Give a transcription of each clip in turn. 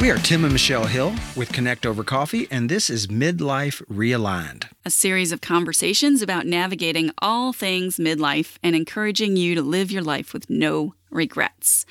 We are Tim and Michelle Hill with Connect Over Coffee, and this is Midlife Realigned, a series of conversations about navigating all things midlife and encouraging you to live your life with no regrets.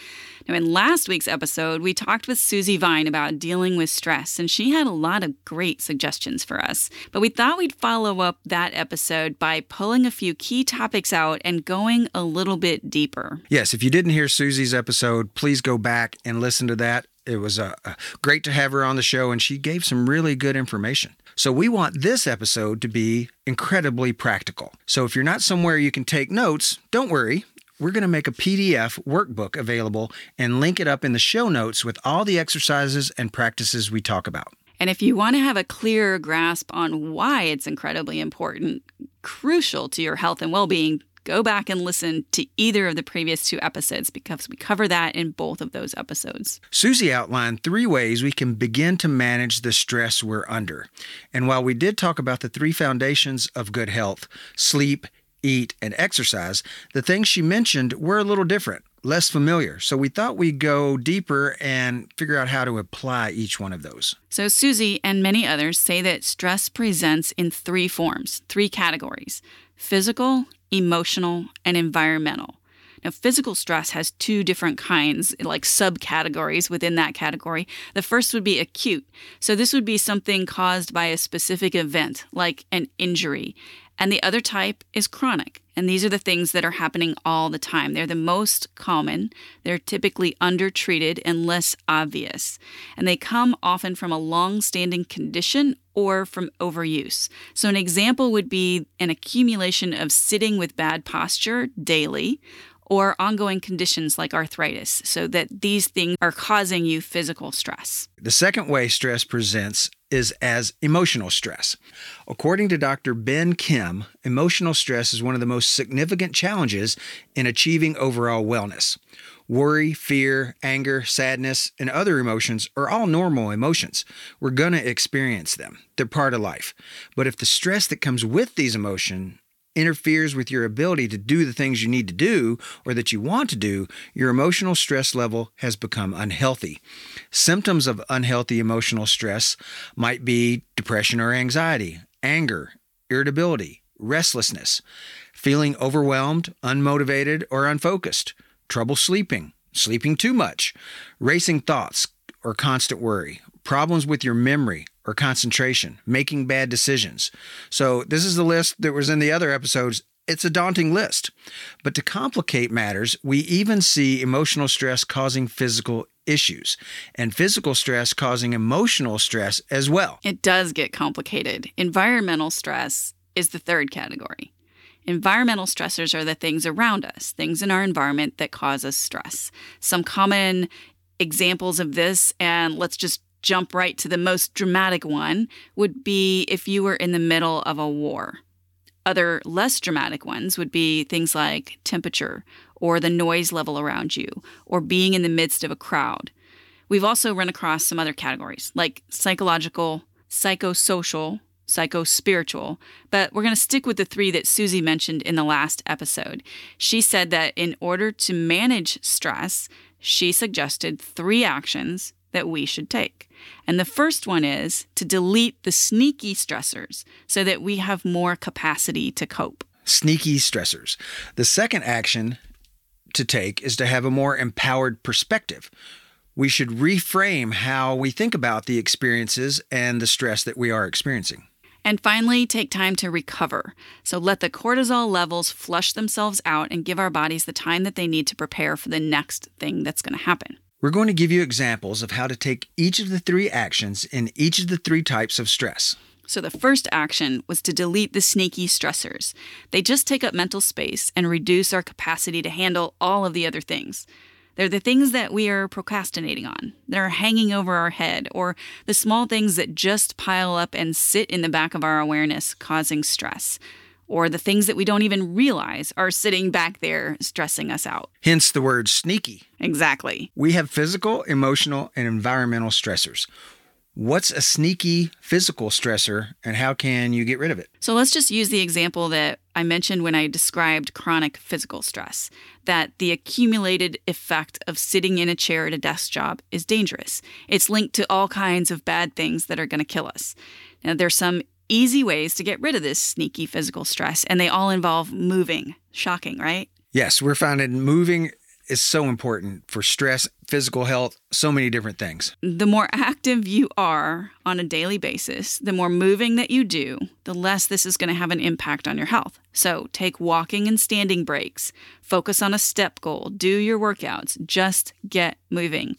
Now, in last week's episode, we talked with Susie Vine about dealing with stress, and she had a lot of great suggestions for us. But we thought we'd follow up that episode by pulling a few key topics out and going a little bit deeper. Yes, if you didn't hear Susie's episode, please go back and listen to that. It was uh, uh, great to have her on the show, and she gave some really good information. So, we want this episode to be incredibly practical. So, if you're not somewhere you can take notes, don't worry. We're going to make a PDF workbook available and link it up in the show notes with all the exercises and practices we talk about. And if you want to have a clearer grasp on why it's incredibly important, crucial to your health and well being, go back and listen to either of the previous two episodes because we cover that in both of those episodes. Susie outlined three ways we can begin to manage the stress we're under. And while we did talk about the three foundations of good health sleep, eat, and exercise, the things she mentioned were a little different, less familiar. So we thought we'd go deeper and figure out how to apply each one of those. So, Susie and many others say that stress presents in three forms, three categories physical, emotional, and environmental. Now, physical stress has two different kinds, like subcategories within that category. The first would be acute. So, this would be something caused by a specific event, like an injury. And the other type is chronic. And these are the things that are happening all the time. They're the most common. They're typically undertreated and less obvious. And they come often from a long standing condition or from overuse. So, an example would be an accumulation of sitting with bad posture daily or ongoing conditions like arthritis, so that these things are causing you physical stress. The second way stress presents is as emotional stress. According to Dr. Ben Kim, emotional stress is one of the most significant challenges in achieving overall wellness. Worry, fear, anger, sadness, and other emotions are all normal emotions. We're going to experience them. They're part of life. But if the stress that comes with these emotions interferes with your ability to do the things you need to do or that you want to do, your emotional stress level has become unhealthy. Symptoms of unhealthy emotional stress might be depression or anxiety, anger, irritability, restlessness, feeling overwhelmed, unmotivated, or unfocused, trouble sleeping, sleeping too much, racing thoughts or constant worry, problems with your memory or concentration, making bad decisions. So, this is the list that was in the other episodes. It's a daunting list. But to complicate matters, we even see emotional stress causing physical issues and physical stress causing emotional stress as well. It does get complicated. Environmental stress is the third category. Environmental stressors are the things around us, things in our environment that cause us stress. Some common examples of this, and let's just jump right to the most dramatic one, would be if you were in the middle of a war. Other less dramatic ones would be things like temperature or the noise level around you or being in the midst of a crowd. We've also run across some other categories like psychological, psychosocial, psychospiritual, but we're going to stick with the three that Susie mentioned in the last episode. She said that in order to manage stress, she suggested three actions that we should take. And the first one is to delete the sneaky stressors so that we have more capacity to cope. Sneaky stressors. The second action to take is to have a more empowered perspective. We should reframe how we think about the experiences and the stress that we are experiencing. And finally, take time to recover. So let the cortisol levels flush themselves out and give our bodies the time that they need to prepare for the next thing that's going to happen. We're going to give you examples of how to take each of the three actions in each of the three types of stress. So, the first action was to delete the sneaky stressors. They just take up mental space and reduce our capacity to handle all of the other things. They're the things that we are procrastinating on, that are hanging over our head, or the small things that just pile up and sit in the back of our awareness, causing stress or the things that we don't even realize are sitting back there stressing us out. Hence the word sneaky. Exactly. We have physical, emotional, and environmental stressors. What's a sneaky physical stressor and how can you get rid of it? So let's just use the example that I mentioned when I described chronic physical stress that the accumulated effect of sitting in a chair at a desk job is dangerous. It's linked to all kinds of bad things that are going to kill us. Now, there's some easy ways to get rid of this sneaky physical stress, and they all involve moving. Shocking, right? Yes, we're finding moving is so important for stress, physical health, so many different things. The more active you are on a daily basis, the more moving that you do, the less this is going to have an impact on your health. So take walking and standing breaks, focus on a step goal, do your workouts, just get moving.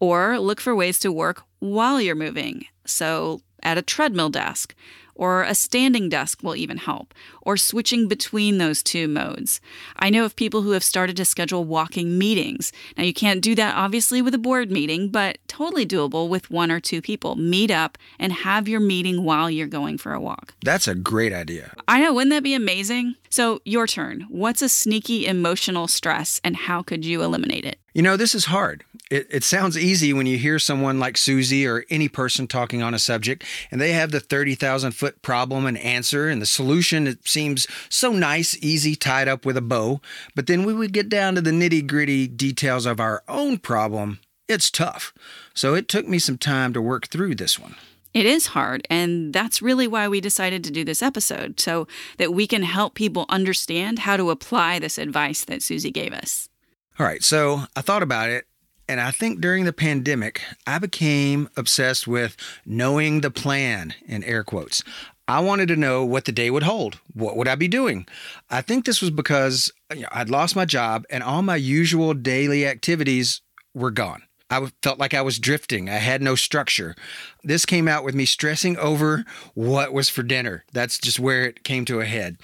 Or look for ways to work while you're moving. So at a treadmill desk, or a standing desk will even help, or switching between those two modes. I know of people who have started to schedule walking meetings. Now, you can't do that obviously with a board meeting, but totally doable with one or two people. Meet up and have your meeting while you're going for a walk. That's a great idea. I know, wouldn't that be amazing? So, your turn. What's a sneaky emotional stress and how could you eliminate it? You know, this is hard. It, it, sounds easy when you hear someone like Susie or any person talking on a subject and they have the 30,000 foot problem and answer and the solution. Seems so nice, easy, tied up with a bow. But then we would get down to the nitty gritty details of our own problem, it's tough. So it took me some time to work through this one. It is hard, and that's really why we decided to do this episode so that we can help people understand how to apply this advice that Susie gave us. All right, so I thought about it, and I think during the pandemic, I became obsessed with knowing the plan in air quotes. I wanted to know what the day would hold. What would I be doing? I think this was because you know, I'd lost my job and all my usual daily activities were gone. I felt like I was drifting. I had no structure. This came out with me stressing over what was for dinner. That's just where it came to a head.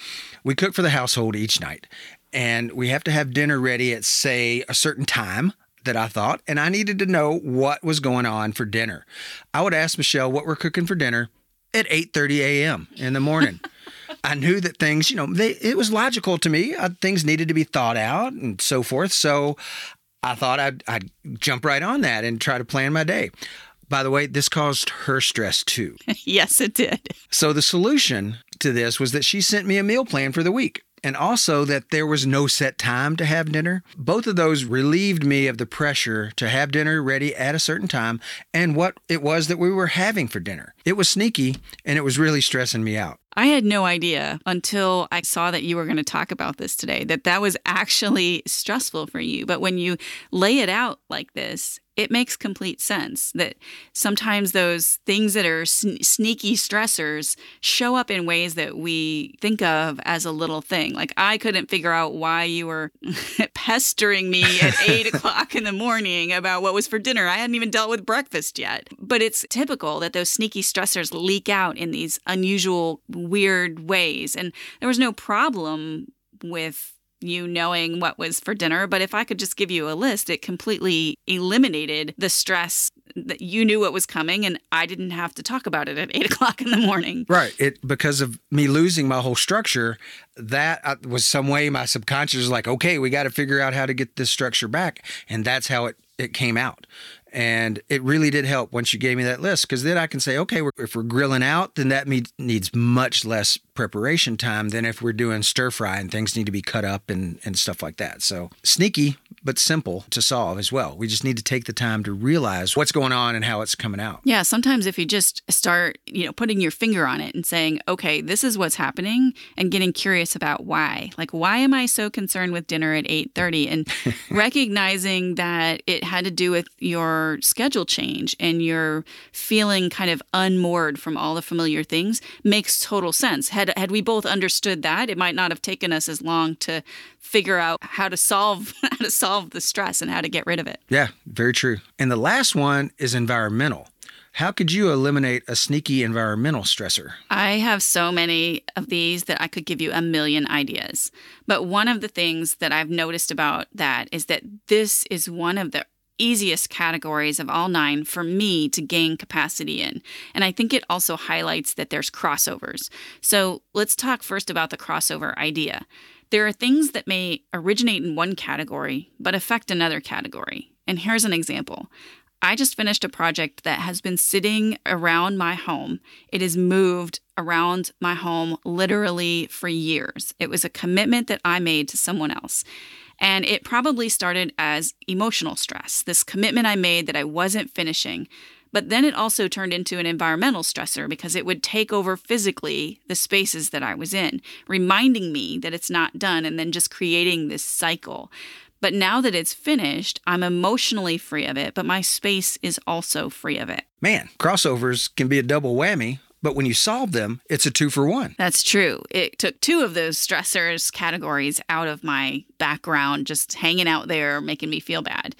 We cook for the household each night, and we have to have dinner ready at, say, a certain time that I thought, and I needed to know what was going on for dinner. I would ask Michelle what we're cooking for dinner at 8:30 a.m. in the morning. I knew that things, you know, they it was logical to me. Uh, things needed to be thought out and so forth. So I thought I'd, I'd jump right on that and try to plan my day. By the way, this caused her stress too. yes, it did. So the solution to this was that she sent me a meal plan for the week and also that there was no set time to have dinner. Both of those relieved me of the pressure to have dinner ready at a certain time and what it was that we were having for dinner. It was sneaky and it was really stressing me out. I had no idea until I saw that you were going to talk about this today that that was actually stressful for you. But when you lay it out like this, it makes complete sense that sometimes those things that are sn- sneaky stressors show up in ways that we think of as a little thing. Like I couldn't figure out why you were pestering me at eight o'clock in the morning about what was for dinner. I hadn't even dealt with breakfast yet. But it's typical that those sneaky stressors leak out in these unusual, weird ways. And there was no problem with you knowing what was for dinner, but if I could just give you a list, it completely eliminated the stress that you knew what was coming and I didn't have to talk about it at eight o'clock in the morning. Right. It because of me losing my whole structure, that uh, was some way my subconscious was like, okay, we got to figure out how to get this structure back, and that's how it it came out. And it really did help once you gave me that list because then I can say, okay, if we're grilling out, then that needs much less preparation time than if we're doing stir fry and things need to be cut up and, and stuff like that. So sneaky, but simple to solve as well. We just need to take the time to realize what's going on and how it's coming out. Yeah, sometimes if you just start, you know, putting your finger on it and saying, "Okay, this is what's happening," and getting curious about why. Like, why am I so concerned with dinner at 8:30 and recognizing that it had to do with your schedule change and you're feeling kind of unmoored from all the familiar things makes total sense. Had had we both understood that, it might not have taken us as long to figure out how to solve how to solve the stress and how to get rid of it. Yeah, very true. And the last one is environmental. How could you eliminate a sneaky environmental stressor? I have so many of these that I could give you a million ideas. But one of the things that I've noticed about that is that this is one of the easiest categories of all nine for me to gain capacity in. And I think it also highlights that there's crossovers. So let's talk first about the crossover idea. There are things that may originate in one category but affect another category. And here's an example I just finished a project that has been sitting around my home. It has moved around my home literally for years. It was a commitment that I made to someone else. And it probably started as emotional stress, this commitment I made that I wasn't finishing. But then it also turned into an environmental stressor because it would take over physically the spaces that I was in, reminding me that it's not done and then just creating this cycle. But now that it's finished, I'm emotionally free of it, but my space is also free of it. Man, crossovers can be a double whammy, but when you solve them, it's a two for one. That's true. It took two of those stressors categories out of my background, just hanging out there, making me feel bad.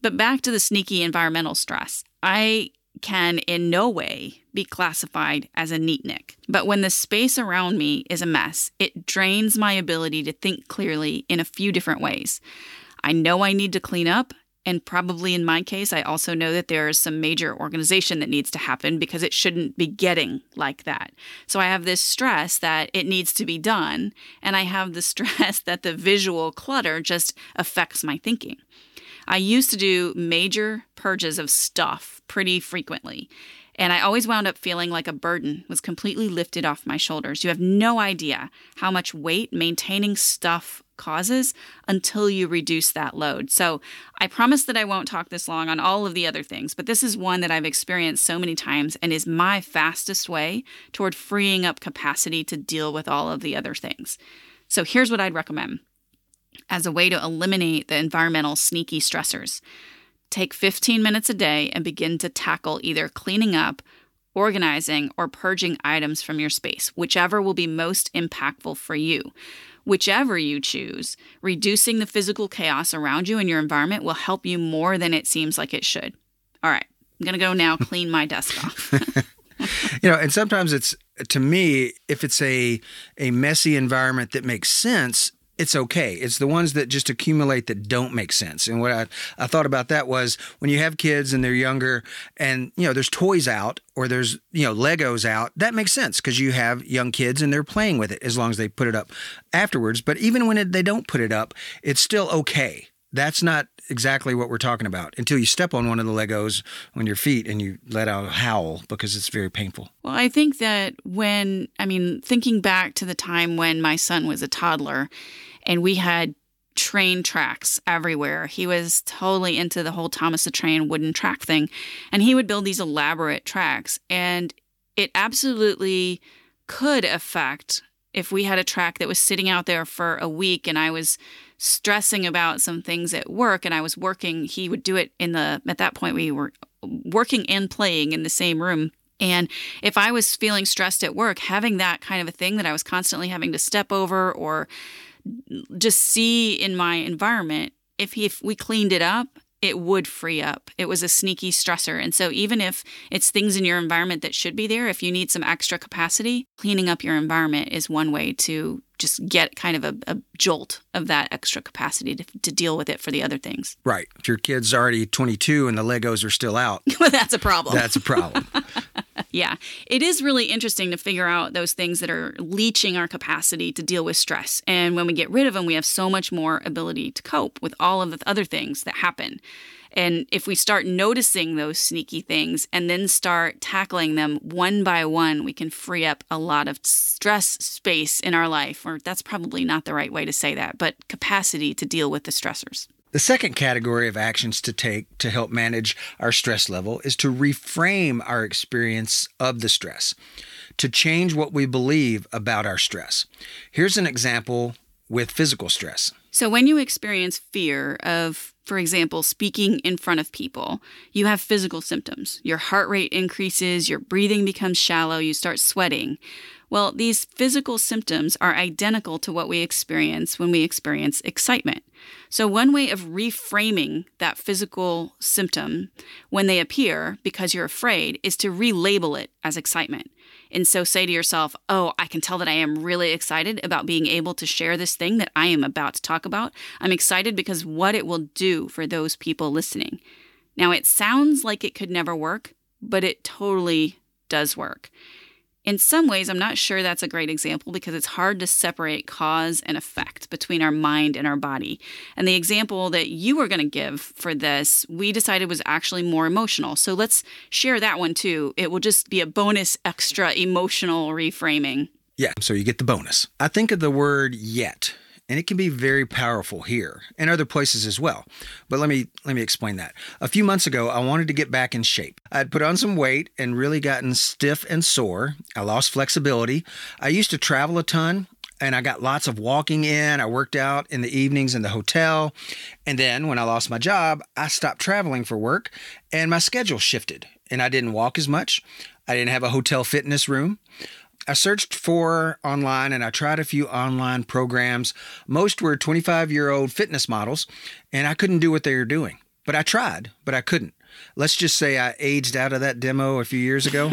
But back to the sneaky environmental stress. I can in no way be classified as a neatnik. But when the space around me is a mess, it drains my ability to think clearly in a few different ways. I know I need to clean up, and probably in my case, I also know that there is some major organization that needs to happen because it shouldn't be getting like that. So I have this stress that it needs to be done, and I have the stress that the visual clutter just affects my thinking. I used to do major purges of stuff pretty frequently. And I always wound up feeling like a burden was completely lifted off my shoulders. You have no idea how much weight maintaining stuff causes until you reduce that load. So I promise that I won't talk this long on all of the other things, but this is one that I've experienced so many times and is my fastest way toward freeing up capacity to deal with all of the other things. So here's what I'd recommend as a way to eliminate the environmental sneaky stressors. Take 15 minutes a day and begin to tackle either cleaning up, organizing, or purging items from your space, whichever will be most impactful for you. Whichever you choose, reducing the physical chaos around you and your environment will help you more than it seems like it should. All right, I'm going to go now clean my desk off. you know, and sometimes it's to me, if it's a a messy environment that makes sense, it's okay. It's the ones that just accumulate that don't make sense. And what I, I thought about that was when you have kids and they're younger and, you know, there's toys out or there's, you know, Legos out, that makes sense because you have young kids and they're playing with it as long as they put it up afterwards. But even when it, they don't put it up, it's still okay. That's not exactly what we're talking about until you step on one of the Legos on your feet and you let out a howl because it's very painful. Well, I think that when, I mean, thinking back to the time when my son was a toddler, and we had train tracks everywhere. He was totally into the whole Thomas the Train wooden track thing. And he would build these elaborate tracks. And it absolutely could affect if we had a track that was sitting out there for a week and I was stressing about some things at work and I was working, he would do it in the, at that point, we were working and playing in the same room. And if I was feeling stressed at work, having that kind of a thing that I was constantly having to step over or just see in my environment if he, if we cleaned it up it would free up. It was a sneaky stressor. And so, even if it's things in your environment that should be there, if you need some extra capacity, cleaning up your environment is one way to just get kind of a, a jolt of that extra capacity to, to, deal with it for the other things. Right. If your kid's already 22 and the Legos are still out, well, that's a problem. That's a problem. yeah. It is really interesting to figure out those things that are leaching our capacity to deal with stress. And when we get rid of them, we have so much more ability to cope with all of the other things that happen. And if we start noticing those sneaky things and then start tackling them one by one, we can free up a lot of stress space in our life. Or that's probably not the right way to say that, but capacity to deal with the stressors. The second category of actions to take to help manage our stress level is to reframe our experience of the stress, to change what we believe about our stress. Here's an example with physical stress. So, when you experience fear of, for example, speaking in front of people, you have physical symptoms. Your heart rate increases, your breathing becomes shallow, you start sweating. Well, these physical symptoms are identical to what we experience when we experience excitement. So, one way of reframing that physical symptom when they appear because you're afraid is to relabel it as excitement. And so say to yourself, oh, I can tell that I am really excited about being able to share this thing that I am about to talk about. I'm excited because what it will do for those people listening. Now, it sounds like it could never work, but it totally does work. In some ways, I'm not sure that's a great example because it's hard to separate cause and effect between our mind and our body. And the example that you were going to give for this, we decided was actually more emotional. So let's share that one too. It will just be a bonus extra emotional reframing. Yeah, so you get the bonus. I think of the word yet and it can be very powerful here and other places as well. But let me let me explain that. A few months ago, I wanted to get back in shape. I'd put on some weight and really gotten stiff and sore. I lost flexibility. I used to travel a ton and I got lots of walking in. I worked out in the evenings in the hotel. And then when I lost my job, I stopped traveling for work and my schedule shifted and I didn't walk as much. I didn't have a hotel fitness room. I searched for online and I tried a few online programs. Most were 25 year old fitness models, and I couldn't do what they were doing. But I tried, but I couldn't. Let's just say I aged out of that demo a few years ago.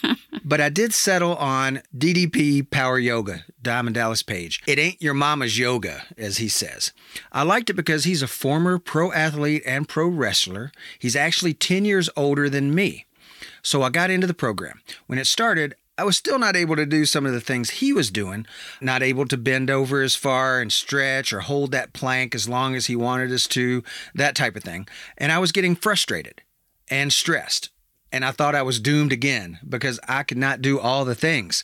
but I did settle on DDP Power Yoga, Diamond Dallas Page. It ain't your mama's yoga, as he says. I liked it because he's a former pro athlete and pro wrestler. He's actually 10 years older than me. So I got into the program. When it started, I was still not able to do some of the things he was doing, not able to bend over as far and stretch or hold that plank as long as he wanted us to, that type of thing. And I was getting frustrated and stressed. And I thought I was doomed again because I could not do all the things.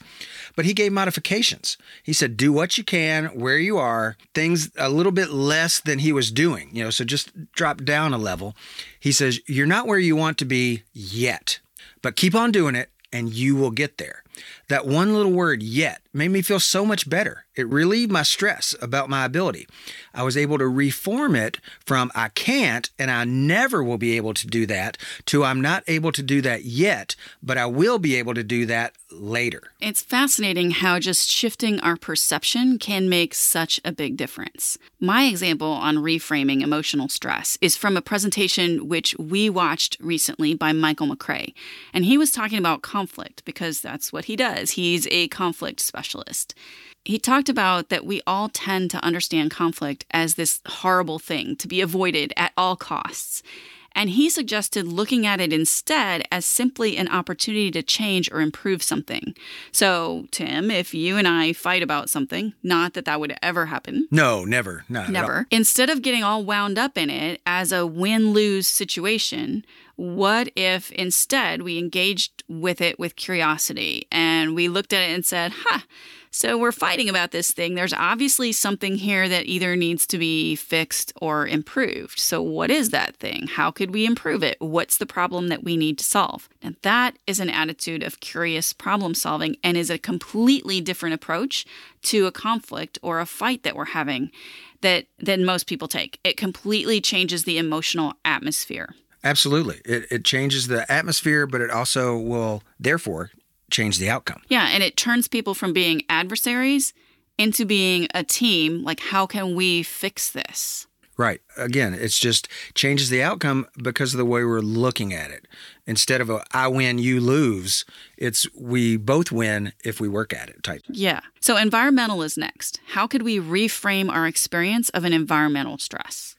But he gave modifications. He said, do what you can where you are, things a little bit less than he was doing, you know, so just drop down a level. He says, You're not where you want to be yet, but keep on doing it and you will get there. That one little word, yet, made me feel so much better. It relieved my stress about my ability. I was able to reform it from I can't and I never will be able to do that to I'm not able to do that yet, but I will be able to do that later. It's fascinating how just shifting our perception can make such a big difference. My example on reframing emotional stress is from a presentation which we watched recently by Michael McCrae. And he was talking about conflict because that's what he does. He's a conflict specialist. He talked about that we all tend to understand conflict as this horrible thing to be avoided at all costs. And he suggested looking at it instead as simply an opportunity to change or improve something. So, Tim, if you and I fight about something, not that that would ever happen. No, never. No, never. Instead of getting all wound up in it as a win lose situation, what if instead we engaged with it with curiosity and we looked at it and said, huh, so we're fighting about this thing. There's obviously something here that either needs to be fixed or improved. So, what is that thing? How could we improve it? What's the problem that we need to solve? And that is an attitude of curious problem solving and is a completely different approach to a conflict or a fight that we're having that than most people take. It completely changes the emotional atmosphere. Absolutely. It, it changes the atmosphere, but it also will, therefore, change the outcome. Yeah. And it turns people from being adversaries into being a team. Like, how can we fix this? Right. Again, it's just changes the outcome because of the way we're looking at it. Instead of a I win, you lose, it's we both win if we work at it type. Yeah. So environmental is next. How could we reframe our experience of an environmental stress?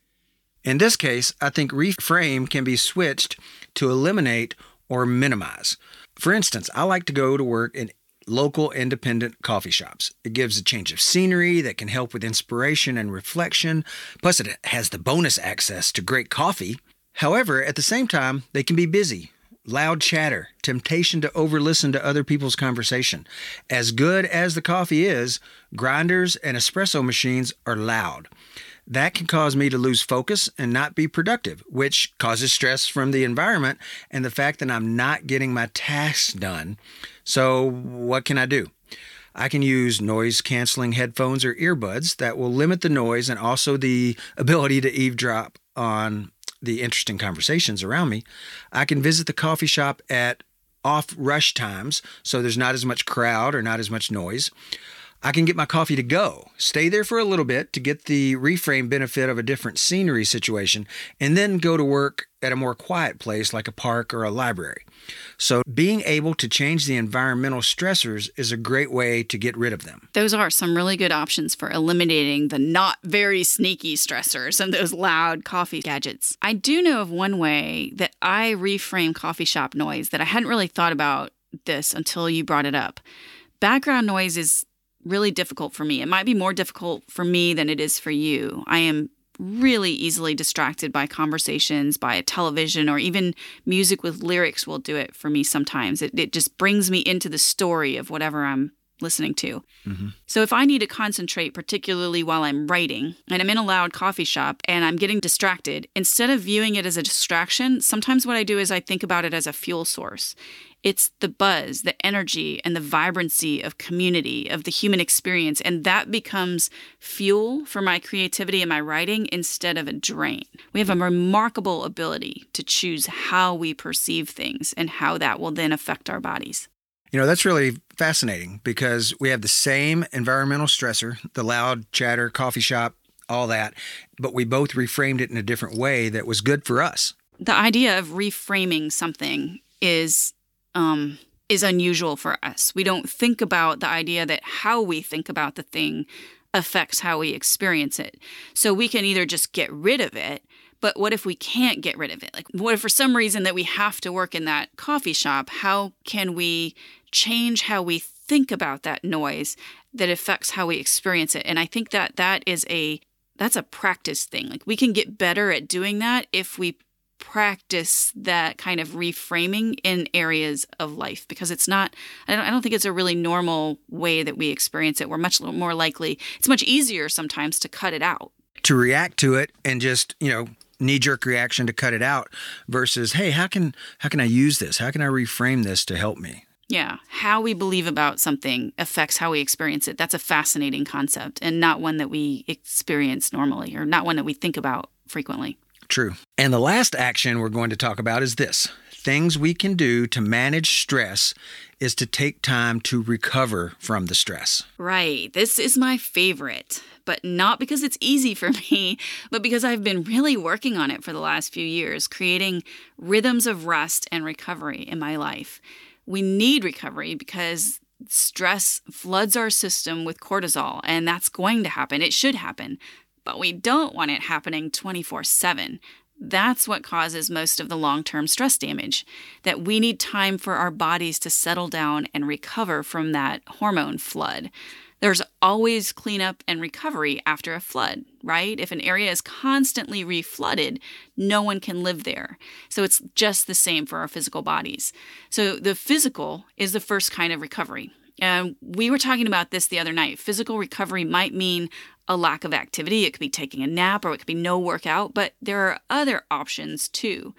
In this case, I think reframe can be switched to eliminate or minimize. For instance, I like to go to work in local independent coffee shops. It gives a change of scenery that can help with inspiration and reflection, plus, it has the bonus access to great coffee. However, at the same time, they can be busy. Loud chatter, temptation to overlisten to other people's conversation. As good as the coffee is, grinders and espresso machines are loud. That can cause me to lose focus and not be productive, which causes stress from the environment and the fact that I'm not getting my tasks done. So, what can I do? I can use noise canceling headphones or earbuds that will limit the noise and also the ability to eavesdrop on the interesting conversations around me. I can visit the coffee shop at off rush times so there's not as much crowd or not as much noise. I can get my coffee to go, stay there for a little bit to get the reframe benefit of a different scenery situation, and then go to work at a more quiet place like a park or a library. So, being able to change the environmental stressors is a great way to get rid of them. Those are some really good options for eliminating the not very sneaky stressors and those loud coffee gadgets. I do know of one way that I reframe coffee shop noise that I hadn't really thought about this until you brought it up. Background noise is really difficult for me. It might be more difficult for me than it is for you. I am really easily distracted by conversations, by a television, or even music with lyrics will do it for me sometimes. It, it just brings me into the story of whatever I'm listening to. Mm-hmm. So if I need to concentrate, particularly while I'm writing, and I'm in a loud coffee shop and I'm getting distracted, instead of viewing it as a distraction, sometimes what I do is I think about it as a fuel source. It's the buzz, the energy, and the vibrancy of community, of the human experience. And that becomes fuel for my creativity and my writing instead of a drain. We have a remarkable ability to choose how we perceive things and how that will then affect our bodies. You know, that's really fascinating because we have the same environmental stressor, the loud chatter, coffee shop, all that, but we both reframed it in a different way that was good for us. The idea of reframing something is um, is unusual for us. We don't think about the idea that how we think about the thing affects how we experience it. So we can either just get rid of it, but what if we can't get rid of it? Like, what if for some reason that we have to work in that coffee shop, how can we change how we think about that noise that affects how we experience it? And I think that that is a that's a practice thing. Like we can get better at doing that if we practice that kind of reframing in areas of life because it's not I don't, I don't think it's a really normal way that we experience it. We're much more likely it's much easier sometimes to cut it out. To react to it and just you know knee jerk reaction to cut it out versus hey how can how can i use this? How can i reframe this to help me? Yeah. How we believe about something affects how we experience it. That's a fascinating concept and not one that we experience normally or not one that we think about frequently. True. And the last action we're going to talk about is this things we can do to manage stress is to take time to recover from the stress. Right. This is my favorite, but not because it's easy for me, but because I've been really working on it for the last few years, creating rhythms of rest and recovery in my life. We need recovery because stress floods our system with cortisol, and that's going to happen. It should happen but we don't want it happening 24 7. That's what causes most of the long term stress damage. That we need time for our bodies to settle down and recover from that hormone flood. There's always cleanup and recovery after a flood, right? If an area is constantly reflooded, no one can live there. So it's just the same for our physical bodies. So the physical is the first kind of recovery. And we were talking about this the other night. Physical recovery might mean a lack of activity. It could be taking a nap or it could be no workout, but there are other options too.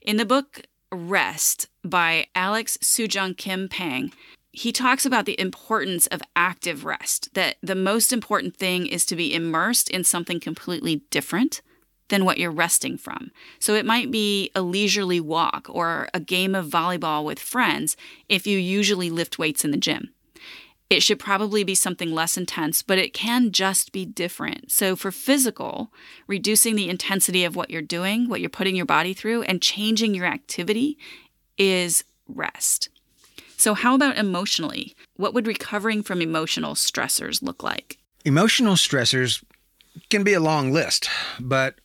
In the book Rest by Alex Soojung Kim Pang, he talks about the importance of active rest, that the most important thing is to be immersed in something completely different than what you're resting from. So it might be a leisurely walk or a game of volleyball with friends if you usually lift weights in the gym. It should probably be something less intense, but it can just be different. So, for physical, reducing the intensity of what you're doing, what you're putting your body through, and changing your activity is rest. So, how about emotionally? What would recovering from emotional stressors look like? Emotional stressors can be a long list, but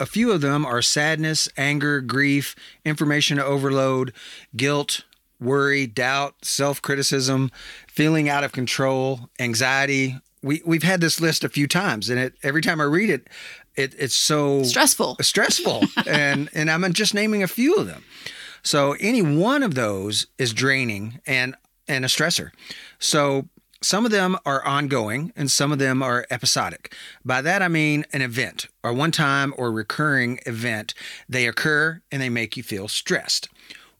a few of them are sadness, anger, grief, information overload, guilt, worry, doubt, self criticism, feeling out of control, anxiety. We, we've had this list a few times, and it, every time I read it, it it's so stressful. Stressful. and, and I'm just naming a few of them. So any one of those is draining and, and a stressor. So some of them are ongoing and some of them are episodic. By that I mean an event, or one time or recurring event. They occur and they make you feel stressed.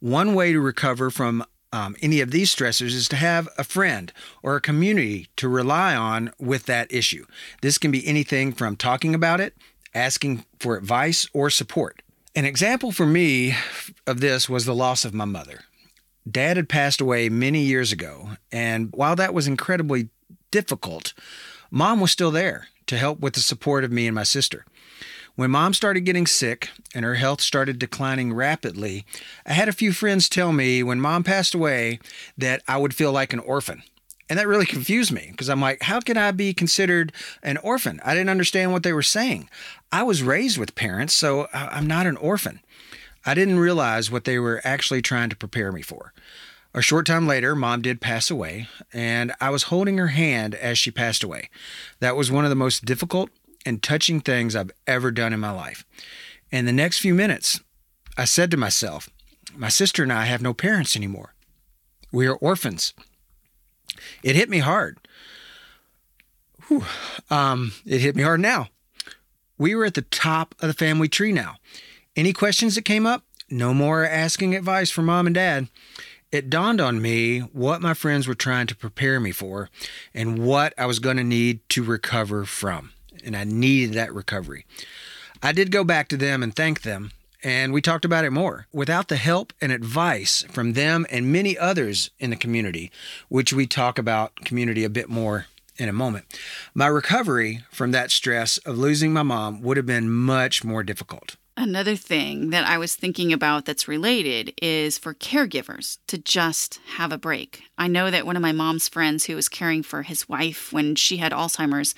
One way to recover from um, any of these stressors is to have a friend or a community to rely on with that issue. This can be anything from talking about it, asking for advice, or support. An example for me of this was the loss of my mother. Dad had passed away many years ago, and while that was incredibly difficult, mom was still there to help with the support of me and my sister. When mom started getting sick and her health started declining rapidly, I had a few friends tell me when mom passed away that I would feel like an orphan. And that really confused me because I'm like, how can I be considered an orphan? I didn't understand what they were saying. I was raised with parents, so I'm not an orphan. I didn't realize what they were actually trying to prepare me for. A short time later, mom did pass away, and I was holding her hand as she passed away. That was one of the most difficult and touching things I've ever done in my life. In the next few minutes, I said to myself, My sister and I have no parents anymore. We are orphans. It hit me hard. Whew. Um, it hit me hard now. We were at the top of the family tree now. Any questions that came up? No more asking advice from mom and dad. It dawned on me what my friends were trying to prepare me for and what I was going to need to recover from. And I needed that recovery. I did go back to them and thank them, and we talked about it more. Without the help and advice from them and many others in the community, which we talk about community a bit more in a moment, my recovery from that stress of losing my mom would have been much more difficult. Another thing that I was thinking about that's related is for caregivers to just have a break. I know that one of my mom's friends who was caring for his wife when she had Alzheimer's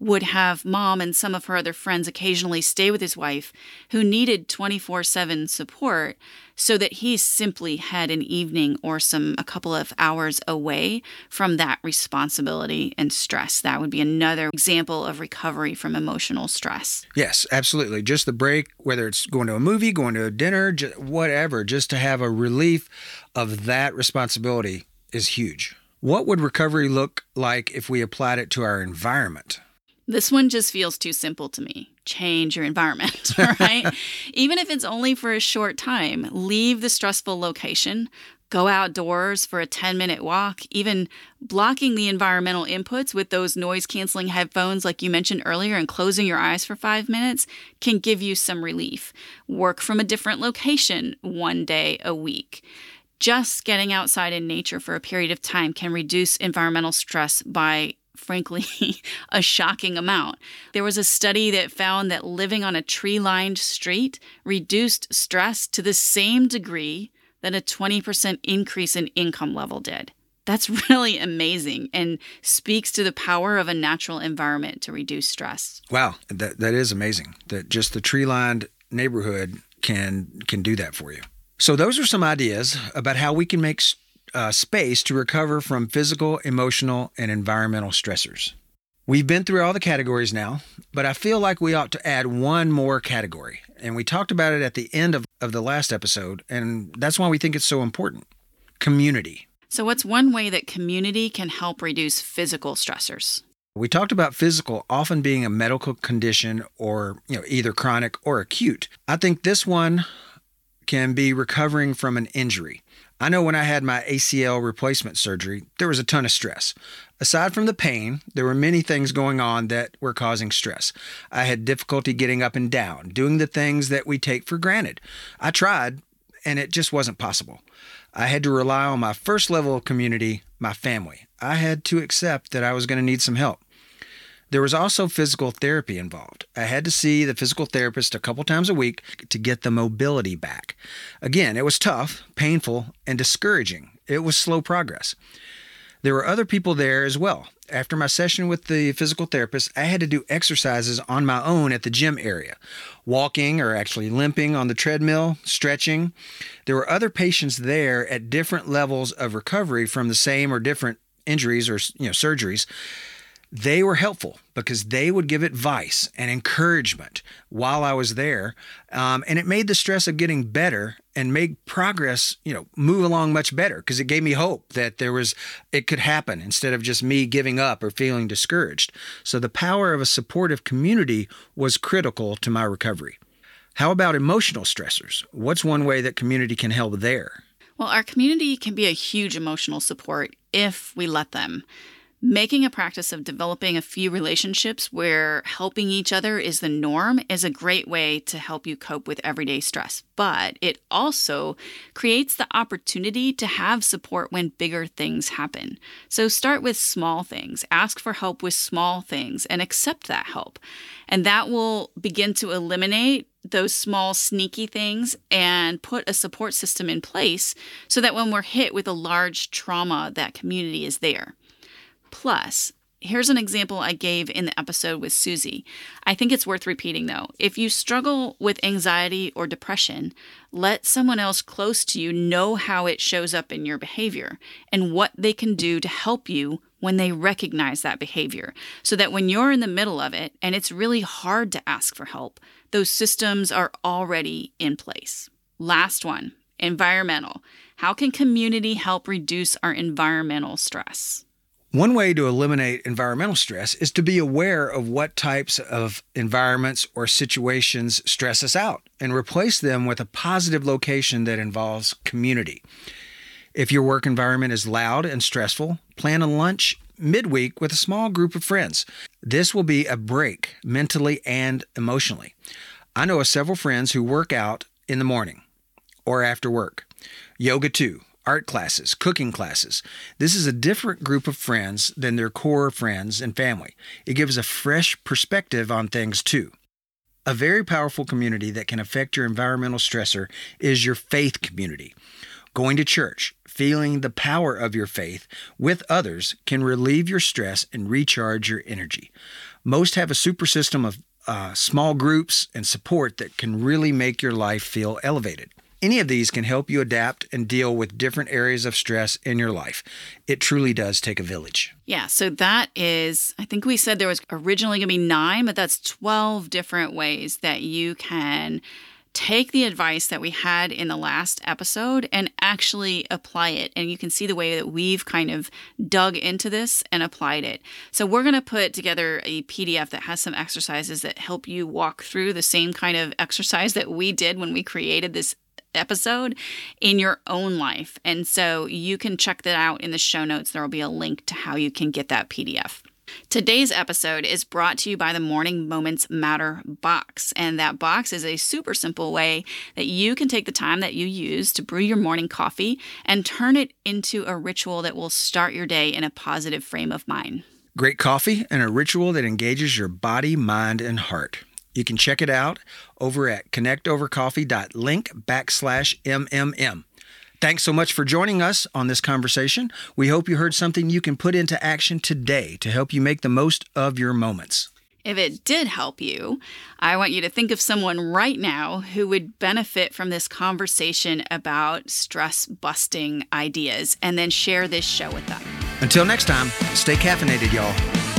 would have mom and some of her other friends occasionally stay with his wife who needed 24/7 support so that he simply had an evening or some a couple of hours away from that responsibility and stress. That would be another example of recovery from emotional stress. Yes absolutely. Just the break whether it's going to a movie going to a dinner whatever just to have a relief of that responsibility is huge. What would recovery look like if we applied it to our environment this one just feels too simple to me. Change your environment, right? Even if it's only for a short time, leave the stressful location, go outdoors for a 10 minute walk, even blocking the environmental inputs with those noise canceling headphones, like you mentioned earlier, and closing your eyes for five minutes can give you some relief. Work from a different location one day a week. Just getting outside in nature for a period of time can reduce environmental stress by frankly, a shocking amount. There was a study that found that living on a tree lined street reduced stress to the same degree that a 20% increase in income level did. That's really amazing and speaks to the power of a natural environment to reduce stress. Wow, that, that is amazing. That just the tree lined neighborhood can can do that for you. So those are some ideas about how we can make uh, space to recover from physical, emotional, and environmental stressors. We've been through all the categories now, but I feel like we ought to add one more category. And we talked about it at the end of, of the last episode, and that's why we think it's so important community. So, what's one way that community can help reduce physical stressors? We talked about physical often being a medical condition or, you know, either chronic or acute. I think this one can be recovering from an injury. I know when I had my ACL replacement surgery, there was a ton of stress. Aside from the pain, there were many things going on that were causing stress. I had difficulty getting up and down, doing the things that we take for granted. I tried, and it just wasn't possible. I had to rely on my first level of community, my family. I had to accept that I was going to need some help. There was also physical therapy involved. I had to see the physical therapist a couple times a week to get the mobility back. Again, it was tough, painful, and discouraging. It was slow progress. There were other people there as well. After my session with the physical therapist, I had to do exercises on my own at the gym area, walking or actually limping on the treadmill, stretching. There were other patients there at different levels of recovery from the same or different injuries or you know surgeries they were helpful because they would give advice and encouragement while I was there. Um, and it made the stress of getting better and made progress, you know, move along much better because it gave me hope that there was, it could happen instead of just me giving up or feeling discouraged. So the power of a supportive community was critical to my recovery. How about emotional stressors? What's one way that community can help there? Well, our community can be a huge emotional support if we let them. Making a practice of developing a few relationships where helping each other is the norm is a great way to help you cope with everyday stress. But it also creates the opportunity to have support when bigger things happen. So start with small things, ask for help with small things, and accept that help. And that will begin to eliminate those small sneaky things and put a support system in place so that when we're hit with a large trauma, that community is there. Plus, Here's an example I gave in the episode with Susie. I think it's worth repeating though. If you struggle with anxiety or depression, let someone else close to you know how it shows up in your behavior and what they can do to help you when they recognize that behavior. So that when you're in the middle of it and it's really hard to ask for help, those systems are already in place. Last one environmental. How can community help reduce our environmental stress? One way to eliminate environmental stress is to be aware of what types of environments or situations stress us out and replace them with a positive location that involves community. If your work environment is loud and stressful, plan a lunch midweek with a small group of friends. This will be a break mentally and emotionally. I know of several friends who work out in the morning or after work. Yoga too, art classes, cooking classes. This is a different group of friends than their core friends and family. It gives a fresh perspective on things too. A very powerful community that can affect your environmental stressor is your faith community. Going to church, feeling the power of your faith with others can relieve your stress and recharge your energy. Most have a super system of uh, small groups and support that can really make your life feel elevated. Any of these can help you adapt and deal with different areas of stress in your life. It truly does take a village. Yeah, so that is, I think we said there was originally going to be nine, but that's 12 different ways that you can take the advice that we had in the last episode and actually apply it. And you can see the way that we've kind of dug into this and applied it. So, we're going to put together a PDF that has some exercises that help you walk through the same kind of exercise that we did when we created this episode in your own life. And so you can check that out in the show notes. There will be a link to how you can get that PDF. Today's episode is brought to you by the Morning Moments Matter box. And that box is a super simple way that you can take the time that you use to brew your morning coffee and turn it into a ritual that will start your day in a positive frame of mind. Great coffee and a ritual that engages your body, mind, and heart. You can check it out over at connectovercoffee.link backslash MMM. Thanks so much for joining us on this conversation. We hope you heard something you can put into action today to help you make the most of your moments. If it did help you, I want you to think of someone right now who would benefit from this conversation about stress busting ideas and then share this show with them. Until next time, stay caffeinated, y'all.